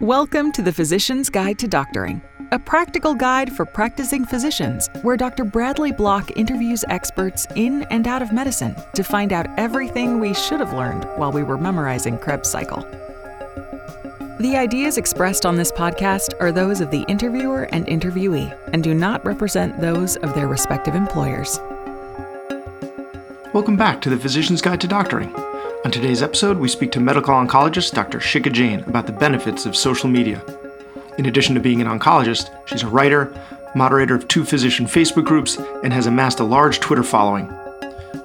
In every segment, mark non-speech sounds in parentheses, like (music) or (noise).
Welcome to the Physician's Guide to Doctoring, a practical guide for practicing physicians, where Dr. Bradley Block interviews experts in and out of medicine to find out everything we should have learned while we were memorizing Krebs cycle. The ideas expressed on this podcast are those of the interviewer and interviewee and do not represent those of their respective employers. Welcome back to the Physician's Guide to Doctoring. On today's episode, we speak to medical oncologist Dr. Shikha Jain about the benefits of social media. In addition to being an oncologist, she's a writer, moderator of two physician Facebook groups, and has amassed a large Twitter following.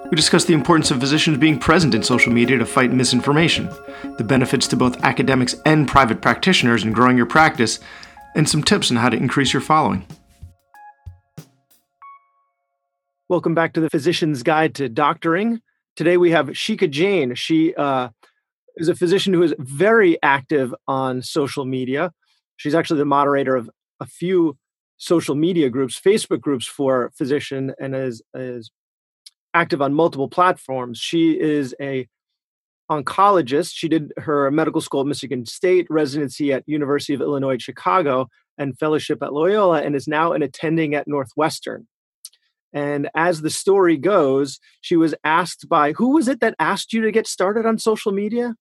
We discuss the importance of physicians being present in social media to fight misinformation, the benefits to both academics and private practitioners in growing your practice, and some tips on how to increase your following. Welcome back to the Physician's Guide to Doctoring. Today we have Shikha Jain. She uh, is a physician who is very active on social media. She's actually the moderator of a few social media groups, Facebook groups for physician, and is is active on multiple platforms. She is a oncologist. She did her medical school at Michigan State, residency at University of Illinois Chicago, and fellowship at Loyola, and is now an attending at Northwestern. And as the story goes, she was asked by who was it that asked you to get started on social media,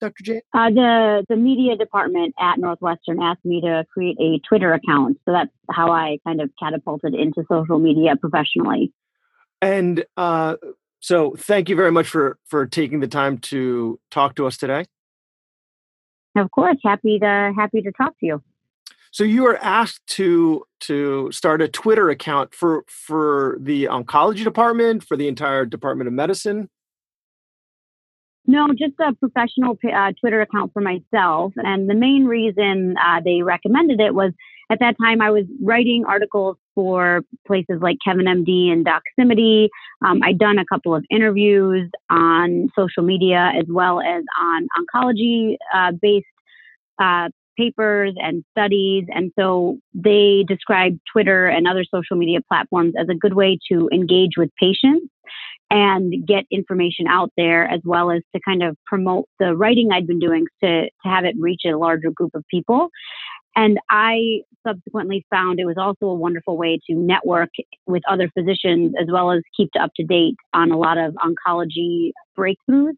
Dr. J? Uh, the the media department at Northwestern asked me to create a Twitter account, so that's how I kind of catapulted into social media professionally. And uh, so, thank you very much for for taking the time to talk to us today. Of course, happy to happy to talk to you. So you were asked to to start a Twitter account for for the oncology department, for the entire Department of Medicine. No, just a professional uh, Twitter account for myself. And the main reason uh, they recommended it was at that time I was writing articles for places like Kevin MD and Doximity. Um, I'd done a couple of interviews on social media as well as on oncology uh, based uh, papers and studies. And so they describe Twitter and other social media platforms as a good way to engage with patients and get information out there as well as to kind of promote the writing I'd been doing to, to have it reach a larger group of people. And I subsequently found it was also a wonderful way to network with other physicians as well as keep up to date on a lot of oncology breakthroughs.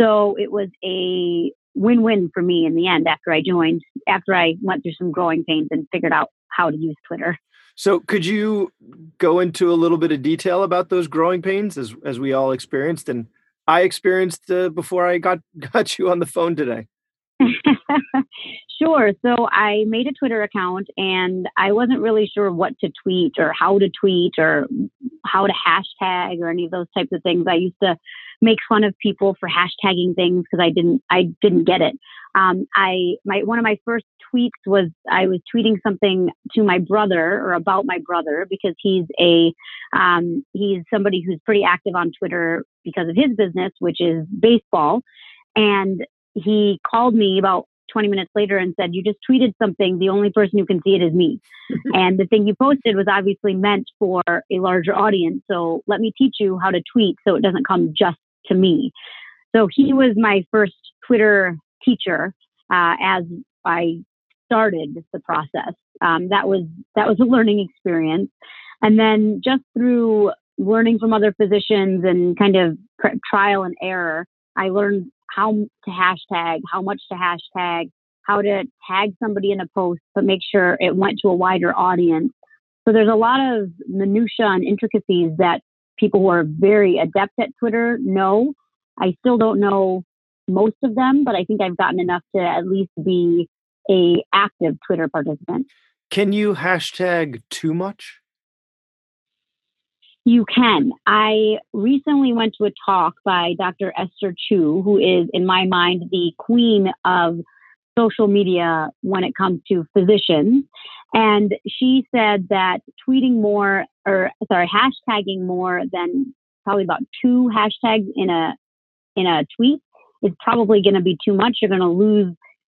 So it was a win-win for me in the end after I joined, after I went through some growing pains and figured out how to use Twitter. So could you go into a little bit of detail about those growing pains as as we all experienced and I experienced uh, before I got (laughs) got you on the phone today? (laughs) sure. So I made a Twitter account and I wasn't really sure what to tweet or how to tweet or how to hashtag or any of those types of things. I used to make fun of people for hashtagging things because I didn't I didn't get it. Um, I my one of my first tweets was I was tweeting something to my brother or about my brother because he's a um, he's somebody who's pretty active on Twitter because of his business, which is baseball, and he called me about 20 minutes later and said, You just tweeted something. The only person who can see it is me. (laughs) and the thing you posted was obviously meant for a larger audience. So let me teach you how to tweet so it doesn't come just to me. So he was my first Twitter teacher uh, as I started the process. Um, that was that was a learning experience, and then just through learning from other physicians and kind of trial and error, I learned how to hashtag, how much to hashtag, how to tag somebody in a post, but make sure it went to a wider audience. So there's a lot of minutia and intricacies that people who are very adept at Twitter know. I still don't know most of them, but I think I've gotten enough to at least be a active Twitter participant. Can you hashtag too much? You can. I recently went to a talk by Dr. Esther Choo, who is, in my mind, the queen of social media when it comes to physicians. And she said that tweeting more, or sorry, hashtagging more than probably about two hashtags in a in a tweet is probably going to be too much. You're going to lose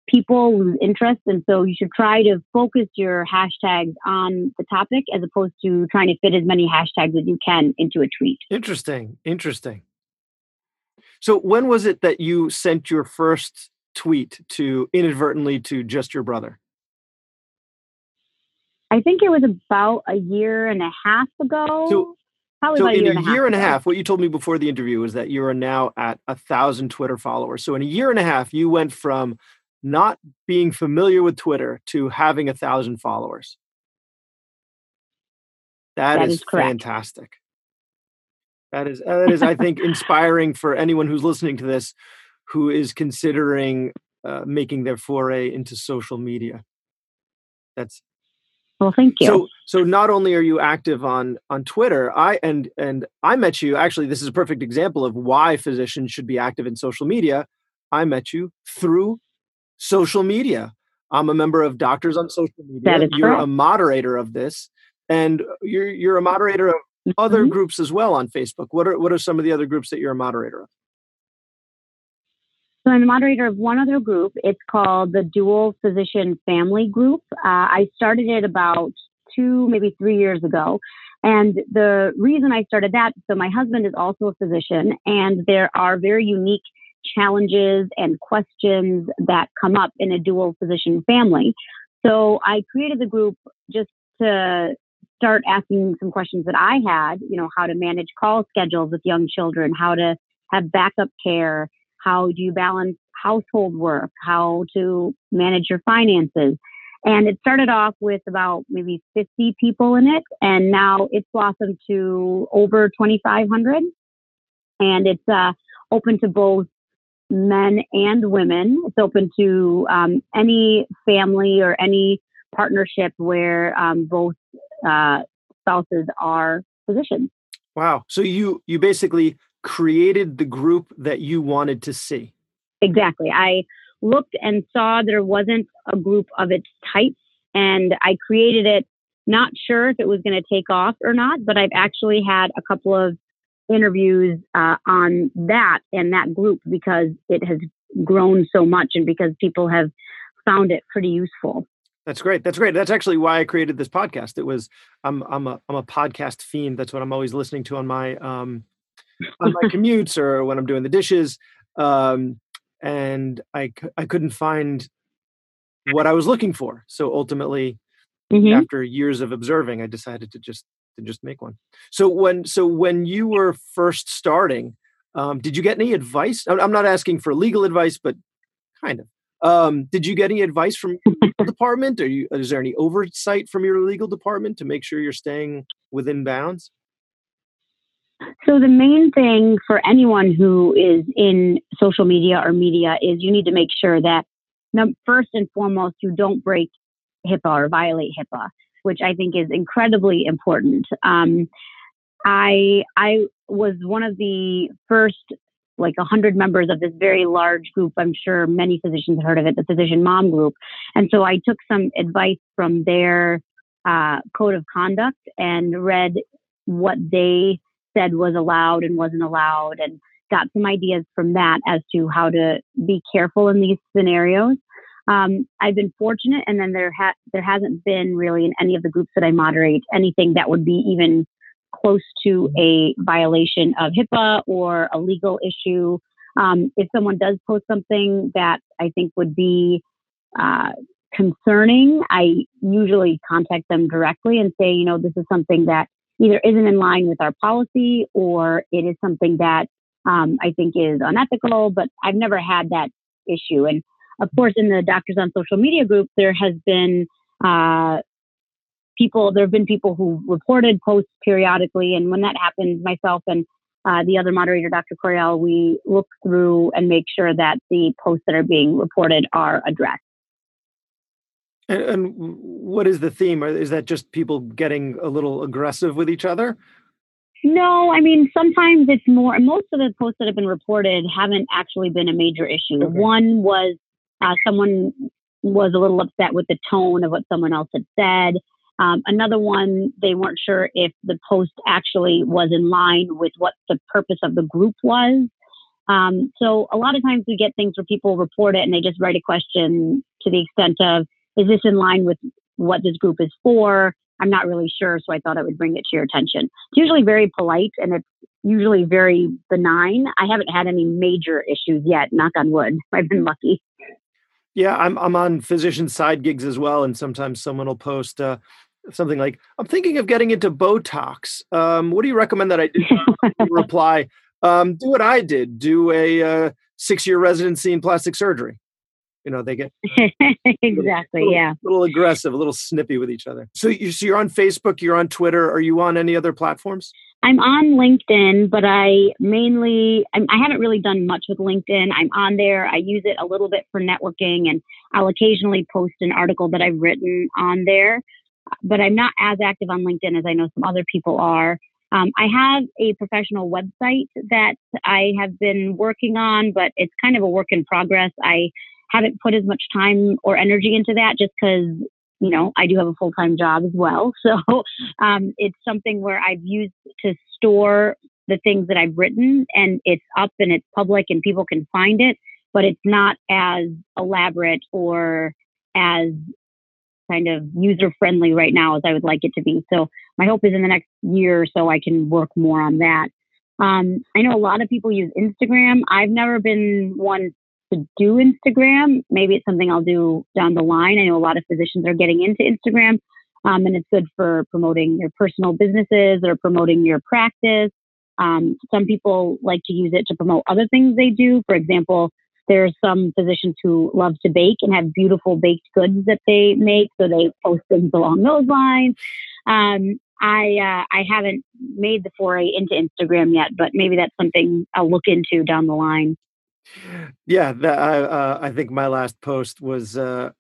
people, lose interest, and so you should try to focus your hashtags on the topic as opposed to trying to fit as many hashtags as you can into a tweet. Interesting. Interesting. So when was it that you sent your first tweet to inadvertently to just your brother? I think it was about a year and a half ago. So, Probably so in a year, a and, a year and a half, what you told me before the interview was that you are now at a thousand Twitter followers. So in a year and a half, you went from not being familiar with Twitter to having a thousand followers. That is, is fantastic. That is that is I think inspiring for anyone who's listening to this, who is considering uh, making their foray into social media. That's Well, thank you. so so not only are you active on on Twitter, I and and I met you actually this is a perfect example of why physicians should be active in social media. I met you through social media. I'm a member of Doctors on Social Media. That is you're a moderator of this and you're you're a moderator of other Mhm. groups as well on Facebook. What are what are some of the other groups that you're a moderator of? So I'm the moderator of one other group. It's called the Dual Physician Family Group. Uh, I started it about two, maybe three years ago. And the reason I started that, so my husband is also a physician, and there are very unique challenges and questions that come up in a dual physician family. So I created the group just to start asking some questions that I had, you know, how to manage call schedules with young children, how to have backup care, how do you balance household work, how to manage your finances. And it started off with about maybe 50 people in it, and now it's blossomed to over 2,500. And it's uh, open to both men and women. It's open to um, any family or any partnership where um, both uh, spouses are physicians. Wow. So you you basically created the group that you wanted to see. Exactly. I looked and saw there wasn't a group of its type, and I created it not sure if it was going to take off or not, but I've actually had a couple of interviews uh, on that and that group because it has grown so much and because people have found it pretty useful. That's great. That's great. That's actually why I created this podcast. It was I'm I'm a I'm a podcast fiend. That's what I'm always listening to on my um on my (laughs) commutes or when I'm doing the dishes. Um and I couldn't find what I was looking for. So ultimately Mhm. after years of observing, I decided to just to just make one. So when so when you were first starting, um, did you get any advice? I'm not asking for legal advice, but kind of. Um, did you get any advice from your (laughs) department? Or you, is there any oversight from your legal department to make sure you're staying within bounds? So the main thing for anyone who is in social media or media is you need to make sure that first and foremost you don't break HIPAA or violate HIPAA, which I think is incredibly important. Um, I I was one of the first like 100 members of this very large group. I'm sure many physicians have heard of it, the Physician Mom Group. And so I took some advice from their uh, code of conduct and read what they said was allowed and wasn't allowed and got some ideas from that as to how to be careful in these scenarios. Um, I've been fortunate, and then there ha- there hasn't been really in any of the groups that I moderate anything that would be even close to a violation of HIPAA or a legal issue. Um, if someone does post something that I think would be uh, concerning, I usually contact them directly and say, you know, this is something that either isn't in line with our policy or it is something that um, I think is unethical, but I've never had that issue. And of course, in the Doctors on Social Media group, there has been uh, people, there have been people who reported posts periodically. And when that happens, myself and uh, the other moderator, Dr. Coriel, we look through and make sure that the posts that are being reported are addressed. And, and what is the theme? Is that just people getting a little aggressive with each other? No, I mean, sometimes it's more, most of the posts that have been reported haven't actually been a major issue. Okay. One was uh, someone was a little upset with the tone of what someone else had said. Um, another one, they weren't sure if the post actually was in line with what the purpose of the group was. Um, so a lot of times we get things where people report it and they just write a question to the extent of, is this in line with what this group is for? I'm not really sure, so I thought I would bring it to your attention. It's usually very polite and it's usually very benign. I haven't had any major issues yet, knock on wood. (laughs) I've been lucky. Yeah, I'm I'm on physician side gigs as well, and sometimes someone will post uh, something like, "I'm thinking of getting into Botox. Um, what do you recommend that I do?" (laughs) reply, um, "Do what I did. Do a uh, six-year residency in plastic surgery." You know, they get (laughs) exactly, little, yeah, a little aggressive, a little snippy with each other. So you so you're on Facebook, you're on Twitter. Are you on any other platforms? I'm on LinkedIn, but I mainly, I'm, I haven't really done much with LinkedIn. I'm on there. I use it a little bit for networking and I'll occasionally post an article that I've written on there, but I'm not as active on LinkedIn as I know some other people are. Um, I have a professional website that I have been working on, but it's kind of a work in progress. I haven't put as much time or energy into that just because you know, I do have a full time job as well. (laughs) So um, it's something where I've used to store the things that I've written and it's up and it's public and people can find it, but it's not as elaborate or as kind of user friendly right now as I would like it to be. So my hope is in the next year or so I can work more on that. Um, I know a lot of people use Instagram. I've never been one to do Instagram. Maybe it's something I'll do down the line. I know a lot of physicians are getting into Instagram, um, and it's good for promoting your personal businesses or promoting your practice. Um, some people like to use it to promote other things they do. For example, there are some physicians who love to bake and have beautiful baked goods that they make, so they post things along those lines. Um, I uh, I haven't made the foray into Instagram yet, but maybe that's something I'll look into down the line. Yeah, that, I uh, I think my last post was uh,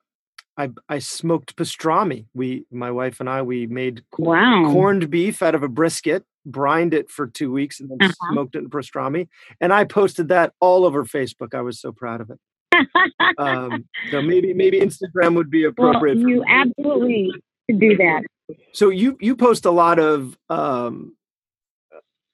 I I smoked pastrami. We my wife and I we made wow. corned beef out of a brisket, brined it for two weeks, and then uh-huh. smoked it in pastrami. And I posted that all over Facebook. I was so proud of it. (laughs) um, so maybe maybe Instagram would be appropriate. Well, you absolutely should do that. So you you post a lot of um,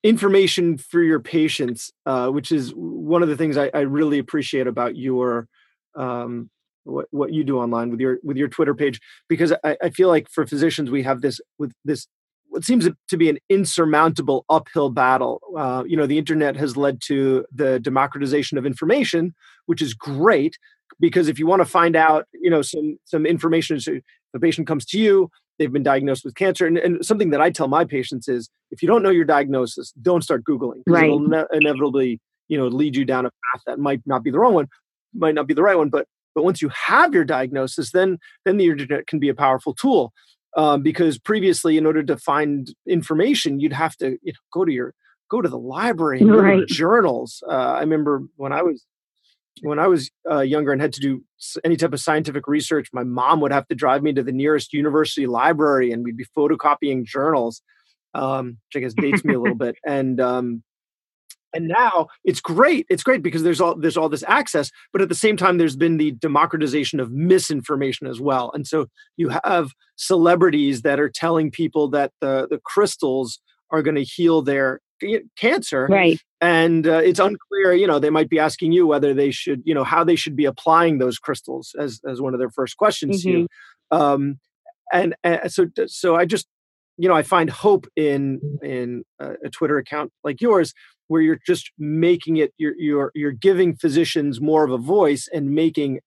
information for your patients, uh, which is one of the things I, I really appreciate about your um, what what you do online with your with your Twitter page, because I, I feel like for physicians we have this with this what seems to be an insurmountable uphill battle. Uh, you know, the internet has led to the democratization of information, which is great because if you want to find out, you know, some some information, so a patient comes to you, they've been diagnosed with cancer. And, and, something that I tell my patients is if you don't know your diagnosis, don't start Googling. Right. It'll ne- inevitably, you know, lead you down a path that might not be the wrong one, might not be the right one. But but once you have your diagnosis, then then the internet can be a powerful tool. Um, because previously, in order to find information, you'd have to you know, go to your go to the library and right. journals. Uh, I remember when I was when I was uh, younger and had to do any type of scientific research, my mom would have to drive me to the nearest university library, and we'd be photocopying journals, um, which I guess dates me a little (laughs) bit. And um, and now it's great. It's great because there's all there's all this access, but at the same time, there's been the democratization of misinformation as well. And so you have celebrities that are telling people that the the crystals are going to heal their cancer right and uh, it's unclear you know they might be asking you whether they should you know how they should be applying those crystals as as one of their first questions mm-hmm. to you mm-hmm. um and, and so so i just you know i find hope in in a, a twitter account like yours where you're just making it you're you're you're giving physicians more of a voice and making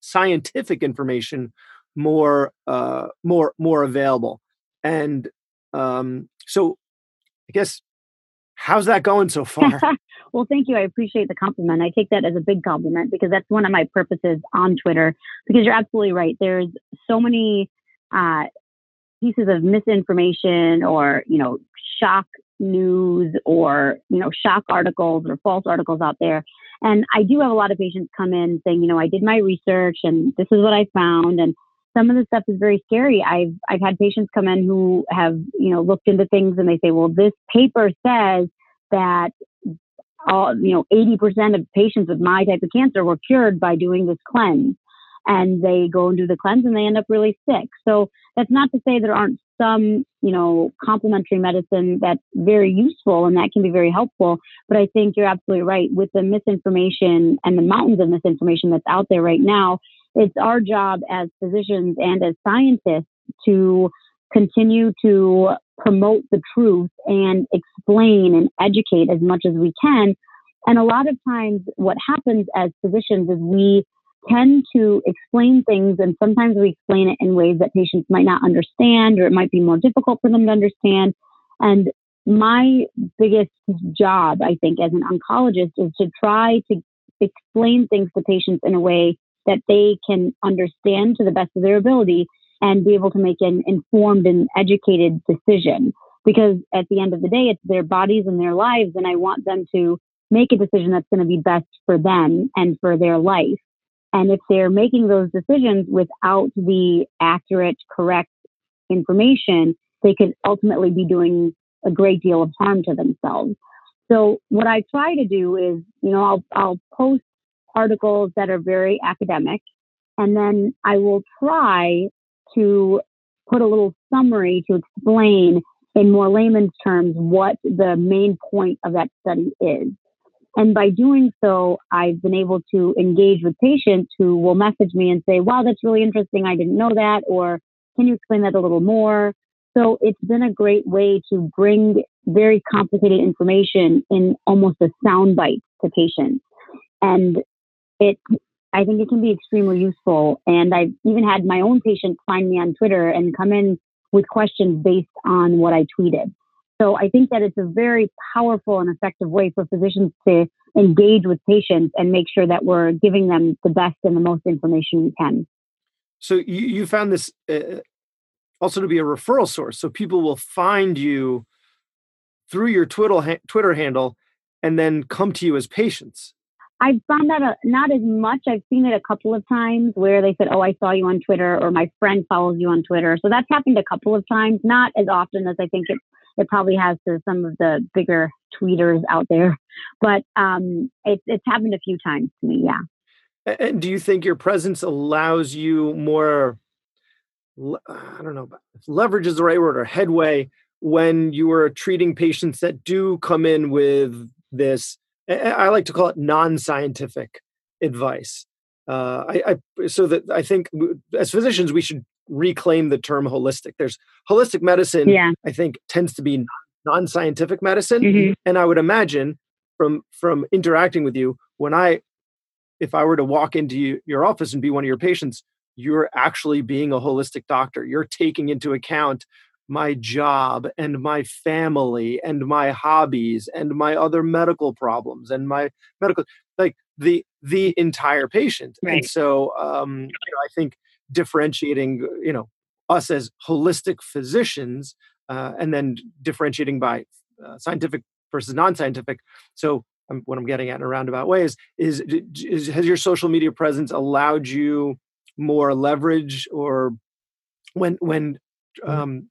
scientific information more uh more more available and um so i guess How's that going so (laughs) far? well, thank you. I appreciate the compliment. I take that as a big compliment because that's one of my purposes on Twitter. Because you're absolutely right. There's so many uh, pieces of misinformation or, you know, shock news or, you know, shock articles or false articles out there. And I do have a lot of patients come in saying, you know, I did my research and this is what I found. And some of the stuff is very scary. I've I've had patients come in who have you know looked into things and they say, well, this paper says that all you know 80% of patients with my type of cancer were cured by doing this cleanse, and they go and do the cleanse and they end up really sick. So that's not to say there aren't some you know complementary medicine that's very useful and that can be very helpful. But I think you're absolutely right with the misinformation and the mountains of misinformation that's out there right now it's our job as physicians and as scientists to continue to promote the truth and explain and educate as much as we can. And a lot of times, what happens as physicians is we tend to explain things, and sometimes we explain it in ways that patients might not understand, or it might be more difficult for them to understand. And my biggest job, I think, as an oncologist is to try to explain things to patients in a way that they can understand to the best of their ability and be able to make an informed and educated decision. Because at the end of the day, it's their bodies and their lives, and I want them to make a decision that's going to be best for them and for their life. And if they're making those decisions without the accurate, correct information, they could ultimately be doing a great deal of harm to themselves. So what I try to do is, you know, I'll, I'll post articles that are very academic, and then I will try to put a little summary to explain in more layman's terms what the main point of that study is. And by doing so, I've been able to engage with patients who will message me and say, wow, that's really interesting. I didn't know that. Or can you explain that a little more? So it's been a great way to bring very complicated information in almost a soundbite to patients. And it, I think it can be extremely useful. And I've even had my own patients find me on Twitter and come in with questions based on what I tweeted. So I think that it's a very powerful and effective way for physicians to engage with patients and make sure that we're giving them the best and the most information we can. So you, you found this uh, also to be a referral source. So people will find you through your Twitter Twitter handle and then come to you as patients. I've found that uh, not as much. I've seen it a couple of times where they said, "Oh, I saw you on Twitter," or "My friend follows you on Twitter." So that's happened a couple of times, not as often as I think it it probably has to some of the bigger tweeters out there, but um, it, it's happened a few times to me. Yeah. And do you think your presence allows you more I don't know, leverage is the right word or headway when you are treating patients that do come in with this. I like to call it non-scientific advice. Uh, I, I, so that I think as physicians we should reclaim the term holistic. There's holistic medicine. Yeah. I think tends to be non-scientific medicine, mm-hmm. and I would imagine from from interacting with you when I, if I were to walk into you, your office and be one of your patients, you're actually being a holistic doctor. You're taking into account my job and my family and my hobbies and my other medical problems and my medical like the the entire patient. Right. And so um, you know, I think differentiating you know us as holistic physicians uh, and then differentiating by uh, scientific versus non-scientific. So um, what I'm getting at in a roundabout way is, is, is has your social media presence allowed you more leverage or when when mm. um,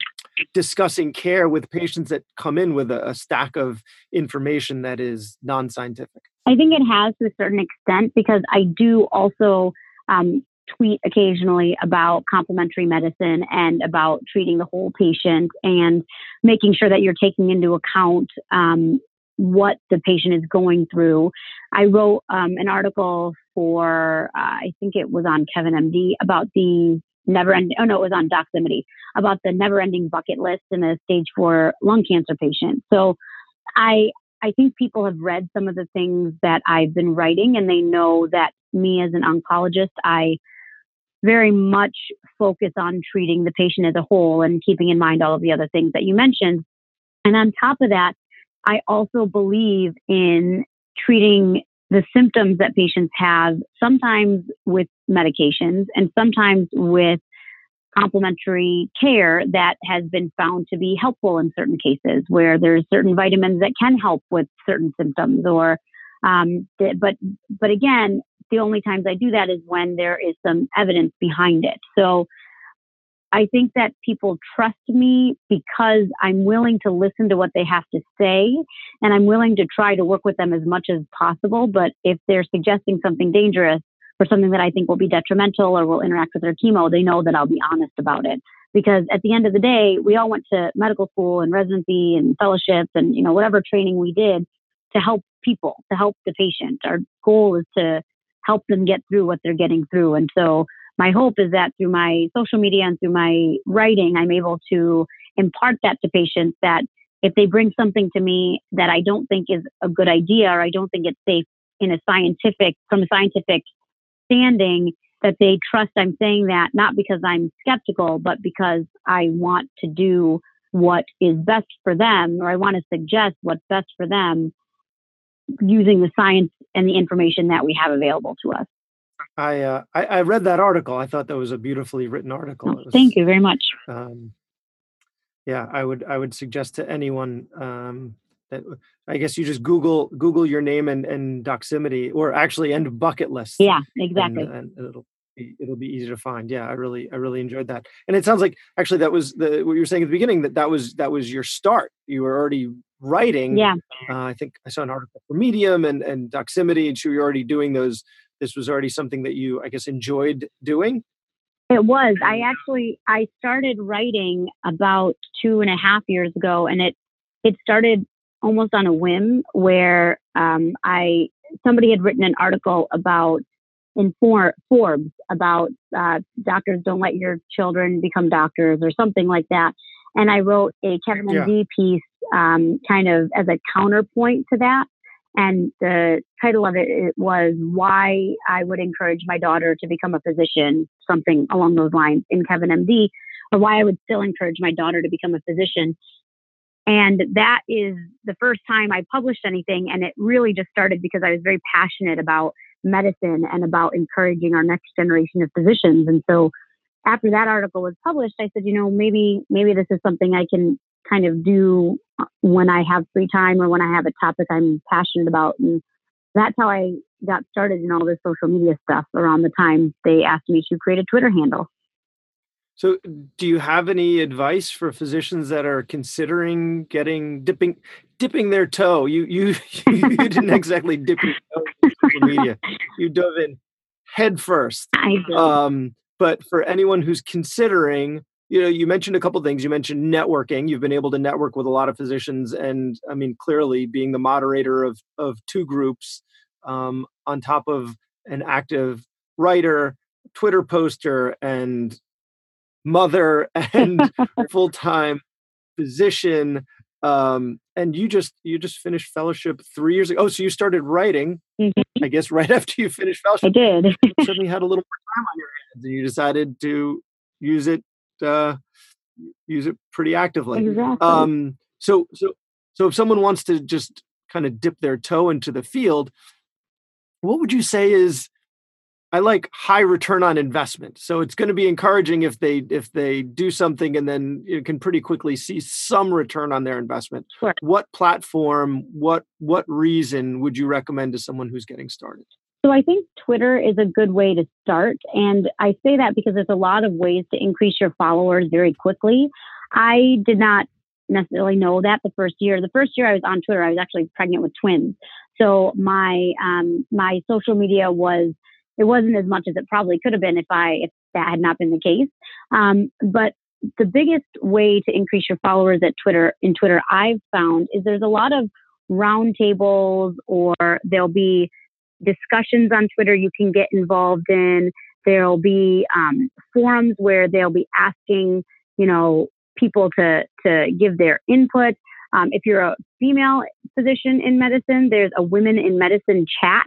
discussing care with patients that come in with a, a stack of information that is non-scientific i think it has to a certain extent because i do also um, tweet occasionally about complementary medicine and about treating the whole patient and making sure that you're taking into account um, what the patient is going through. I wrote um, an article for, uh, I think it was on Kevin MD about the never ending, oh no, it was on Doximity about the never ending bucket list in a stage four lung cancer patient. So I, I think people have read some of the things that I've been writing and they know that me as an oncologist, I very much focus on treating the patient as a whole and keeping in mind all of the other things that you mentioned. And on top of that, I also believe in treating the symptoms that patients have, sometimes with medications and sometimes with complementary care that has been found to be helpful in certain cases where there's certain vitamins that can help with certain symptoms or um, but but again the only times i do that is when there is some evidence behind it. So I think that people trust me because I'm willing to listen to what they have to say and I'm willing to try to work with them as much as possible. But if they're suggesting something dangerous or something that I think will be detrimental or will interact with their chemo, they know that I'll be honest about it. Because at the end of the day, we all went to medical school and residency and fellowships and, you know, whatever training we did to help people, to help the patient. Our goal is to help them get through what they're getting through. And so my hope is that through my social media and through my writing, I'm able to impart that to patients that if they bring something to me that I don't think is a good idea or I don't think it's safe in a scientific, from a scientific standing, that they trust I'm saying that not because I'm skeptical, but because I want to do what is best for them or I want to suggest what's best for them using the science and the information that we have available to us. I, uh, I, I read that article. I thought that was a beautifully written article. Oh, was, thank you very much. Um, yeah, I would I would suggest to anyone um, that I guess you just Google Google your name and and Doximity or actually and bucket list. Yeah, exactly. And, and it'll be, it'll be easy to find. Yeah, I really I really enjoyed that. And it sounds like actually that was the what you were saying at the beginning that that was that was your start. You were already writing. Yeah. Uh, I think I saw an article for Medium and and Doximity, and so you're already doing those. This was already something that you I guess enjoyed doing. It was. I actually I started writing about two and a half years ago, and it it started almost on a whim where um, I somebody had written an article about in For, Forbes about uh, doctors don't let your children become doctors or something like that, and I wrote a Kevin yeah. piece um, kind of as a counterpoint to that. And the title of it, it was Why I Would Encourage My Daughter to Become a Physician, something along those lines in Kevin MD, or why I would still encourage my daughter to become a physician. And that is the first time I published anything. And it really just started because I was very passionate about medicine and about encouraging our next generation of physicians. And so after that article was published, I said, you know, maybe, maybe this is something I can kind of do uh, when I have free time or when I have a topic I'm passionate about. And that's how I got started in all this social media stuff around the time they asked me to create a Twitter handle. So, do you have any advice for physicians that are considering getting dipping dipping their toe? You you (laughs) you didn't exactly dip your toe in social media. You dove in head first. (laughs) I did. Um, but for anyone who's considering, you know, you mentioned a couple things. You mentioned networking. You've been able to network with a lot of physicians, and I mean, clearly being the moderator of of two groups, um, on top of an active writer, Twitter poster, and mother (laughs) and (laughs) full time physician. Um, and you just you just finished fellowship three years ago. Oh, so you started writing, mm-hmm. I guess, right (laughs) after you finished fellowship. I did. suddenly had a little more time on your hands, and you decided to use it uh, use it pretty actively. Exactly. Um, so so so if someone wants to just kind of dip their toe into the field, what would you say is I like high return on investment. So it's going to be encouraging if they if they do something and then you can pretty quickly see some return on their investment. Sure. What platform, what what reason would you recommend to someone who's getting started? So I think Twitter is a good way to start and I say that because there's a lot of ways to increase your followers very quickly. I did not necessarily know that the first year. The first year I was on Twitter, I was actually pregnant with twins. So my um, my social media was it wasn't as much as it probably could have been if I if that had not been the case. Um, but the biggest way to increase your followers at Twitter in Twitter I've found is there's a lot of roundtables or there'll be discussions on Twitter you can get involved in. There'll be um, forums where they'll be asking, you know, people to to give their input. Um, if you're a female physician in medicine, there's a women in medicine chat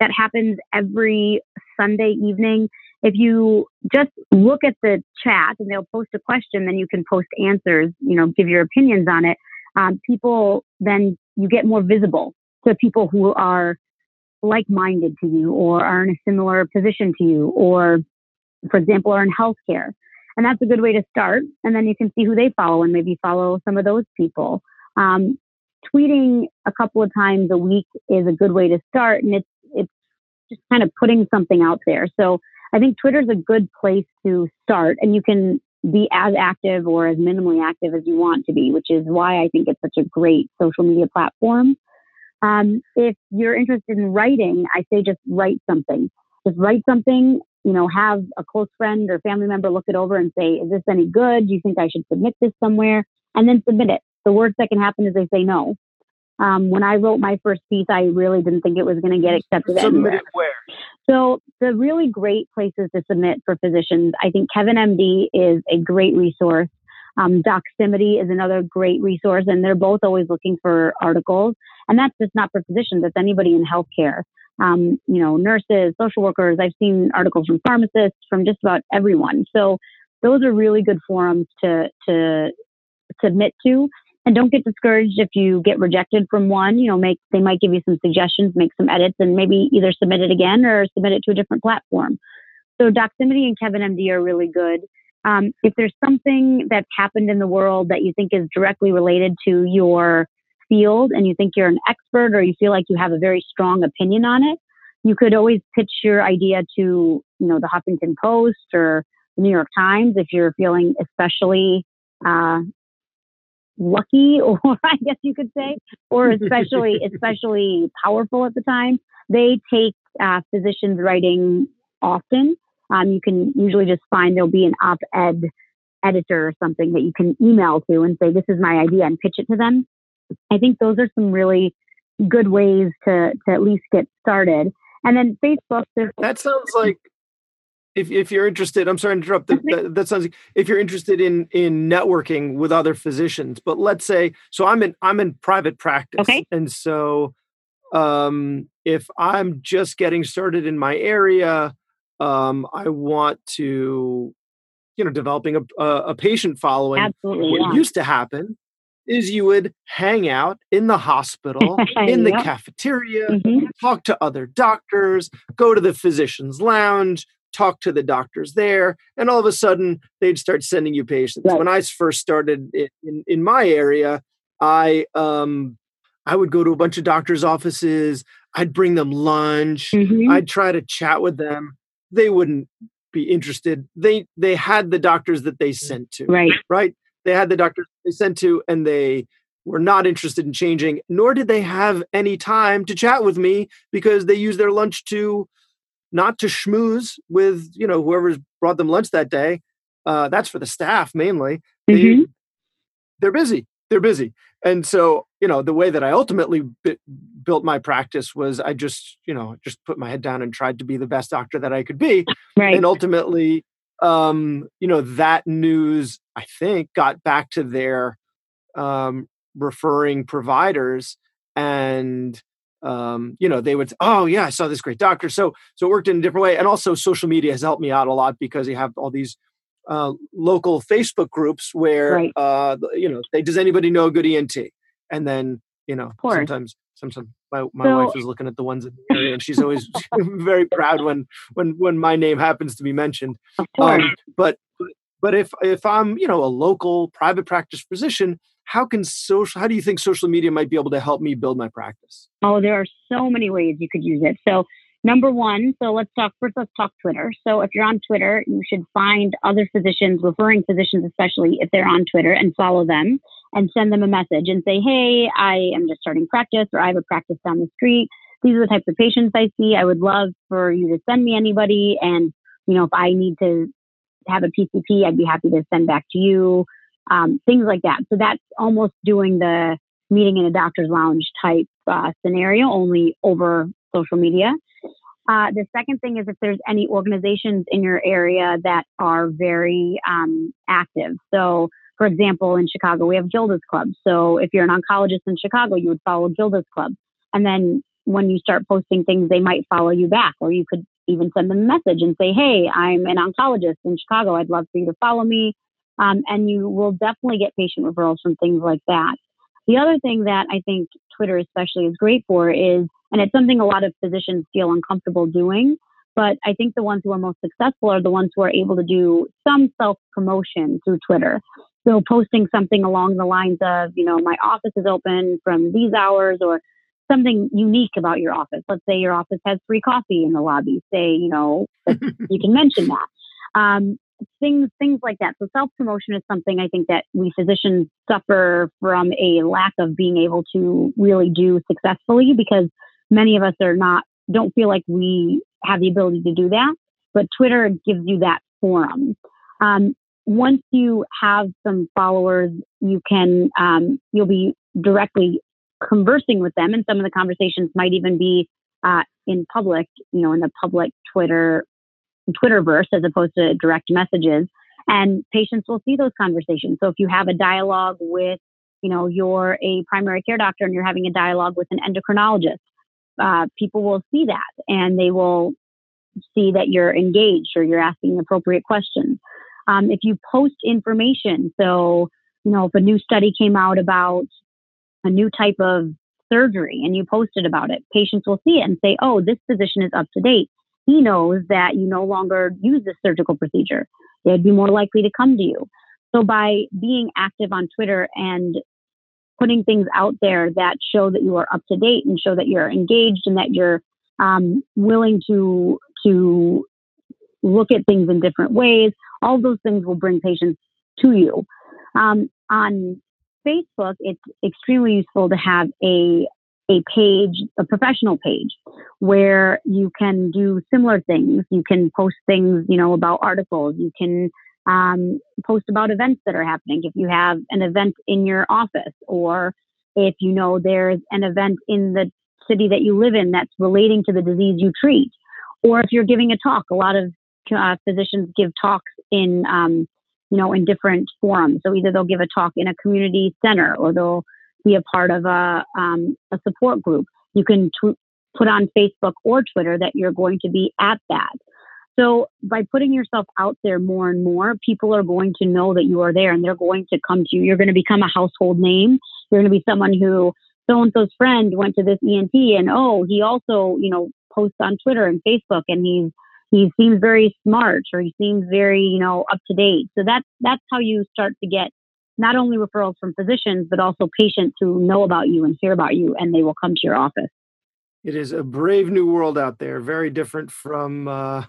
that happens every Sunday evening. If you just look at the chat and they'll post a question, then you can post answers, you know, give your opinions on it. Um, people, then you get more visible to people who are like minded to you or are in a similar position to you, or, for example, are in healthcare. And that's a good way to start. And then you can see who they follow and maybe follow some of those people. Um, tweeting a couple of times a week is a good way to start. And it's just kind of putting something out there. So I think Twitter is a good place to start, and you can be as active or as minimally active as you want to be, which is why I think it's such a great social media platform. Um, if you're interested in writing, I say just write something. Just write something, you know, have a close friend or family member look it over and say, is this any good? Do you think I should submit this somewhere? And then submit it. The worst that can happen is they say no. Um, when I wrote my first piece, I really didn't think it was going to get accepted submit anywhere. where? So the really great places to submit for physicians, I think Kevin MD is a great resource. Um, Doximity is another great resource, and they're both always looking for articles. And that's just not for physicians; that's anybody in healthcare. um, you know, nurses, social workers. I've seen articles from pharmacists, from just about everyone. So those are really good forums to to submit to. And don't get discouraged if you get rejected from one. You know, make they might give you some suggestions, make some edits, and maybe either submit it again or submit it to a different platform. So Doximity and Kevin MD are really good. Um, if there's something that's happened in the world that you think is directly related to your field and you think you're an expert or you feel like you have a very strong opinion on it, you could always pitch your idea to, you know, the Huffington Post or the New York Times if you're feeling especially uh, lucky, (laughs) or I guess you could say, or especially (laughs) especially powerful at the time. They take uh, physicians writing often. Um, you can usually just find there'll be an op-ed editor or something that you can email to and say, "This is my idea," and pitch it to them. I think those are some really good ways to to at least get started. And then Facebook. That sounds like if if you're interested, I'm sorry to interrupt. That, that, that, sounds like if you're interested in in networking with other physicians. But let's say, so I'm in I'm in private practice, okay. and so um, if I'm just getting started in my area, um, I want to, you know, developing a, a, a patient following. Absolutely, what yeah. used to happen is you would hang out in the hospital, (laughs) in the yep. cafeteria, mm-hmm. talk to other doctors, go to the physician's lounge, talk to the doctors there, and all of a sudden they'd start sending you patients. Right. When I first started in, in, in my area, I um, I would go to a bunch of doctors' offices. I'd bring them lunch. Mm-hmm. I'd try to chat with them. They wouldn't be interested. They they had the doctors that they sent to. Right. Right they had the doctors they sent to and they were not interested in changing nor did they have any time to chat with me because they used their lunch to not to schmooze with you know whoever's brought them lunch that day uh, that's for the staff mainly mm-hmm. they, they're busy they're busy. And so you know the way that i ultimately b- built my practice was i just you know just put my head down and tried to be the best doctor that i could be. Right. and ultimately um, you know, that news, I think, got back to their um, referring providers and um, you know they would oh yeah i saw this great doctor. So so it worked in a different way. And also social media has helped me out a lot because you have all these uh, local facebook groups where right. uh, you know they does anybody know a good ent and then you know sometimes sometimes my, my so, wife is looking at the ones in the area and she's always (laughs) very proud when when when my name happens to be mentioned. Um, but but if if i'm you know a local private practice physician how can social how do you think social media might be able to help me build my practice? Oh there are so many ways you could use it. So number one so let's talk first let's talk twitter so if you're on twitter you should find other physicians referring physicians especially if they're on twitter and follow them and send them a message and say, Hey, I am just starting practice or I have a practice down the street. These are the types of patients I see. I would love for you to send me anybody. And, you know, if I need to have a PCP, I'd be happy to send back to you. Um, things like that. So that's almost doing the meeting in a doctor's lounge type uh, scenario, only over social media. Uh, the second thing is if there's any organizations in your area that are very um, active. So for example, in Chicago, we have Gilda's Club. So if you're an oncologist in Chicago, you would follow Gilda's Club. And then when you start posting things, they might follow you back, or you could even send them a message and say, Hey, I'm an oncologist in Chicago. I'd love for you to follow me. Um, and you will definitely get patient referrals from things like that. The other thing that I think Twitter especially is great for is, and it's something a lot of physicians feel uncomfortable doing, but I think the ones who are most successful are the ones who are able to do some self promotion through Twitter. So posting something along the lines of, you know, my office is open from these hours or something unique about your office. Let's say your office has free coffee in the lobby. Say, you know, (laughs) you can mention that. Um, things things like that. So self promotion is something I think that we physicians suffer from a lack of being able to really do successfully because many of us are not don't feel like we have the ability to do that. But Twitter gives you that forum. Um, once you have some followers, you can um, you'll be directly conversing with them, and some of the conversations might even be uh, in public, you know, in the public Twitter Twitterverse as opposed to direct messages. And patients will see those conversations. So if you have a dialogue with, you know, you're a primary care doctor and you're having a dialogue with an endocrinologist, uh, people will see that and they will see that you're engaged or you're asking appropriate questions. Um, if you post information, so, you know, if a new study came out about a new type of surgery and you posted about it, patients will see it and say, oh, this physician is up to date. He knows that you no longer use this surgical procedure. They'd be more likely to come to you. So by being active on Twitter and putting things out there that show that you are up to date and show that you're engaged and that you're um, willing to to look at things in different ways. All those things will bring patients to you. Um, on Facebook, it's extremely useful to have a a page, a professional page, where you can do similar things. You can post things, you know, about articles. You can um, post about events that are happening. If you have an event in your office, or if you know there's an event in the city that you live in that's relating to the disease you treat, or if you're giving a talk, a lot of uh, physicians give talks in, um, you know, in different forums. So either they'll give a talk in a community center, or they'll be a part of a um, a support group. You can tw- put on Facebook or Twitter that you're going to be at that. So by putting yourself out there more and more, people are going to know that you are there and they're going to come to you. You're going to become a household name. You're going to be someone who so and so's friend went to this ENT and oh, he also, you know, posts on Twitter and Facebook and he's he seems very smart or he seems very, you know, up to date. So that's that's how you start to get not only referrals from physicians, but also patients who know about you and hear about you and they will come to your office. It is a brave new world out there, very different from uh,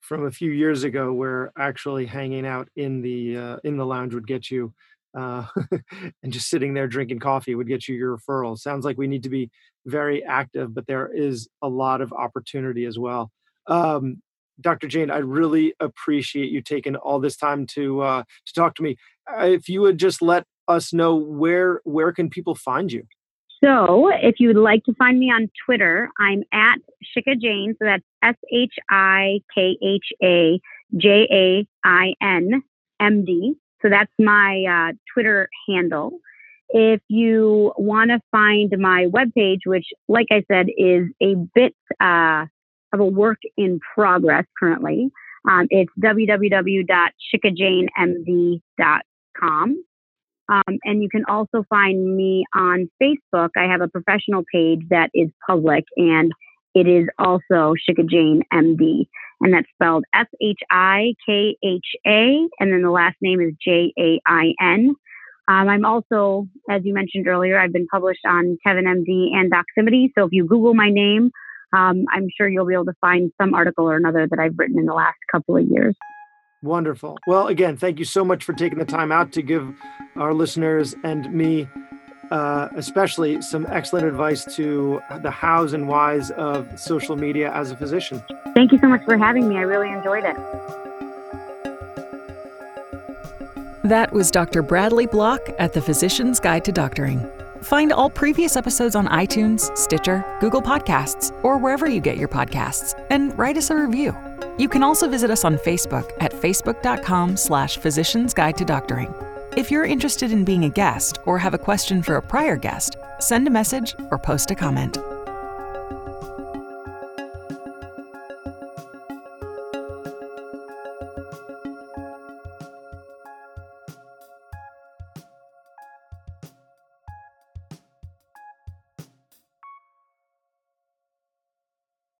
from a few years ago, where actually hanging out in the uh, in the lounge would get you uh, (laughs) and just sitting there drinking coffee would get you your referral. Sounds like we need to be very active, but there is a lot of opportunity as well. Um, Dr. Jain, I really appreciate you taking all this time to uh, to talk to me. If you would just let us know where where can people find you. So, if you would like to find me on Twitter, I'm at Shikha Jain. So that's S H I K H A J A I N M D. So that's my uh, Twitter handle. If you want to find my webpage, which, like I said, is a bit uh, of a work in progress currently, um, it's www.shikhajainmd.com. Um, and you can also find me on Facebook. I have a professional page that is public, and it is also Shikha Jain MD and that's spelled S H I K H A, and then the last name is J A I N. Um, I'm also, as you mentioned earlier, I've been published on Kevin MD and Doximity. So if you Google my name, um, I'm sure you'll be able to find some article or another that I've written in the last couple of years. Wonderful. Well, again, thank you so much for taking the time out to give our listeners and me uh, especially some excellent advice to the hows and whys of social media as a physician. Thank you so much for having me. I really enjoyed it. That was Dr. Bradley Block at the Physician's Guide to Doctoring. Find all previous episodes on iTunes, Stitcher, Google Podcasts, or wherever you get your podcasts, and write us a review. You can also visit us on Facebook at facebook.com slash physician's guide to doctoring. If you're interested in being a guest or have a question for a prior guest, send a message or post a comment.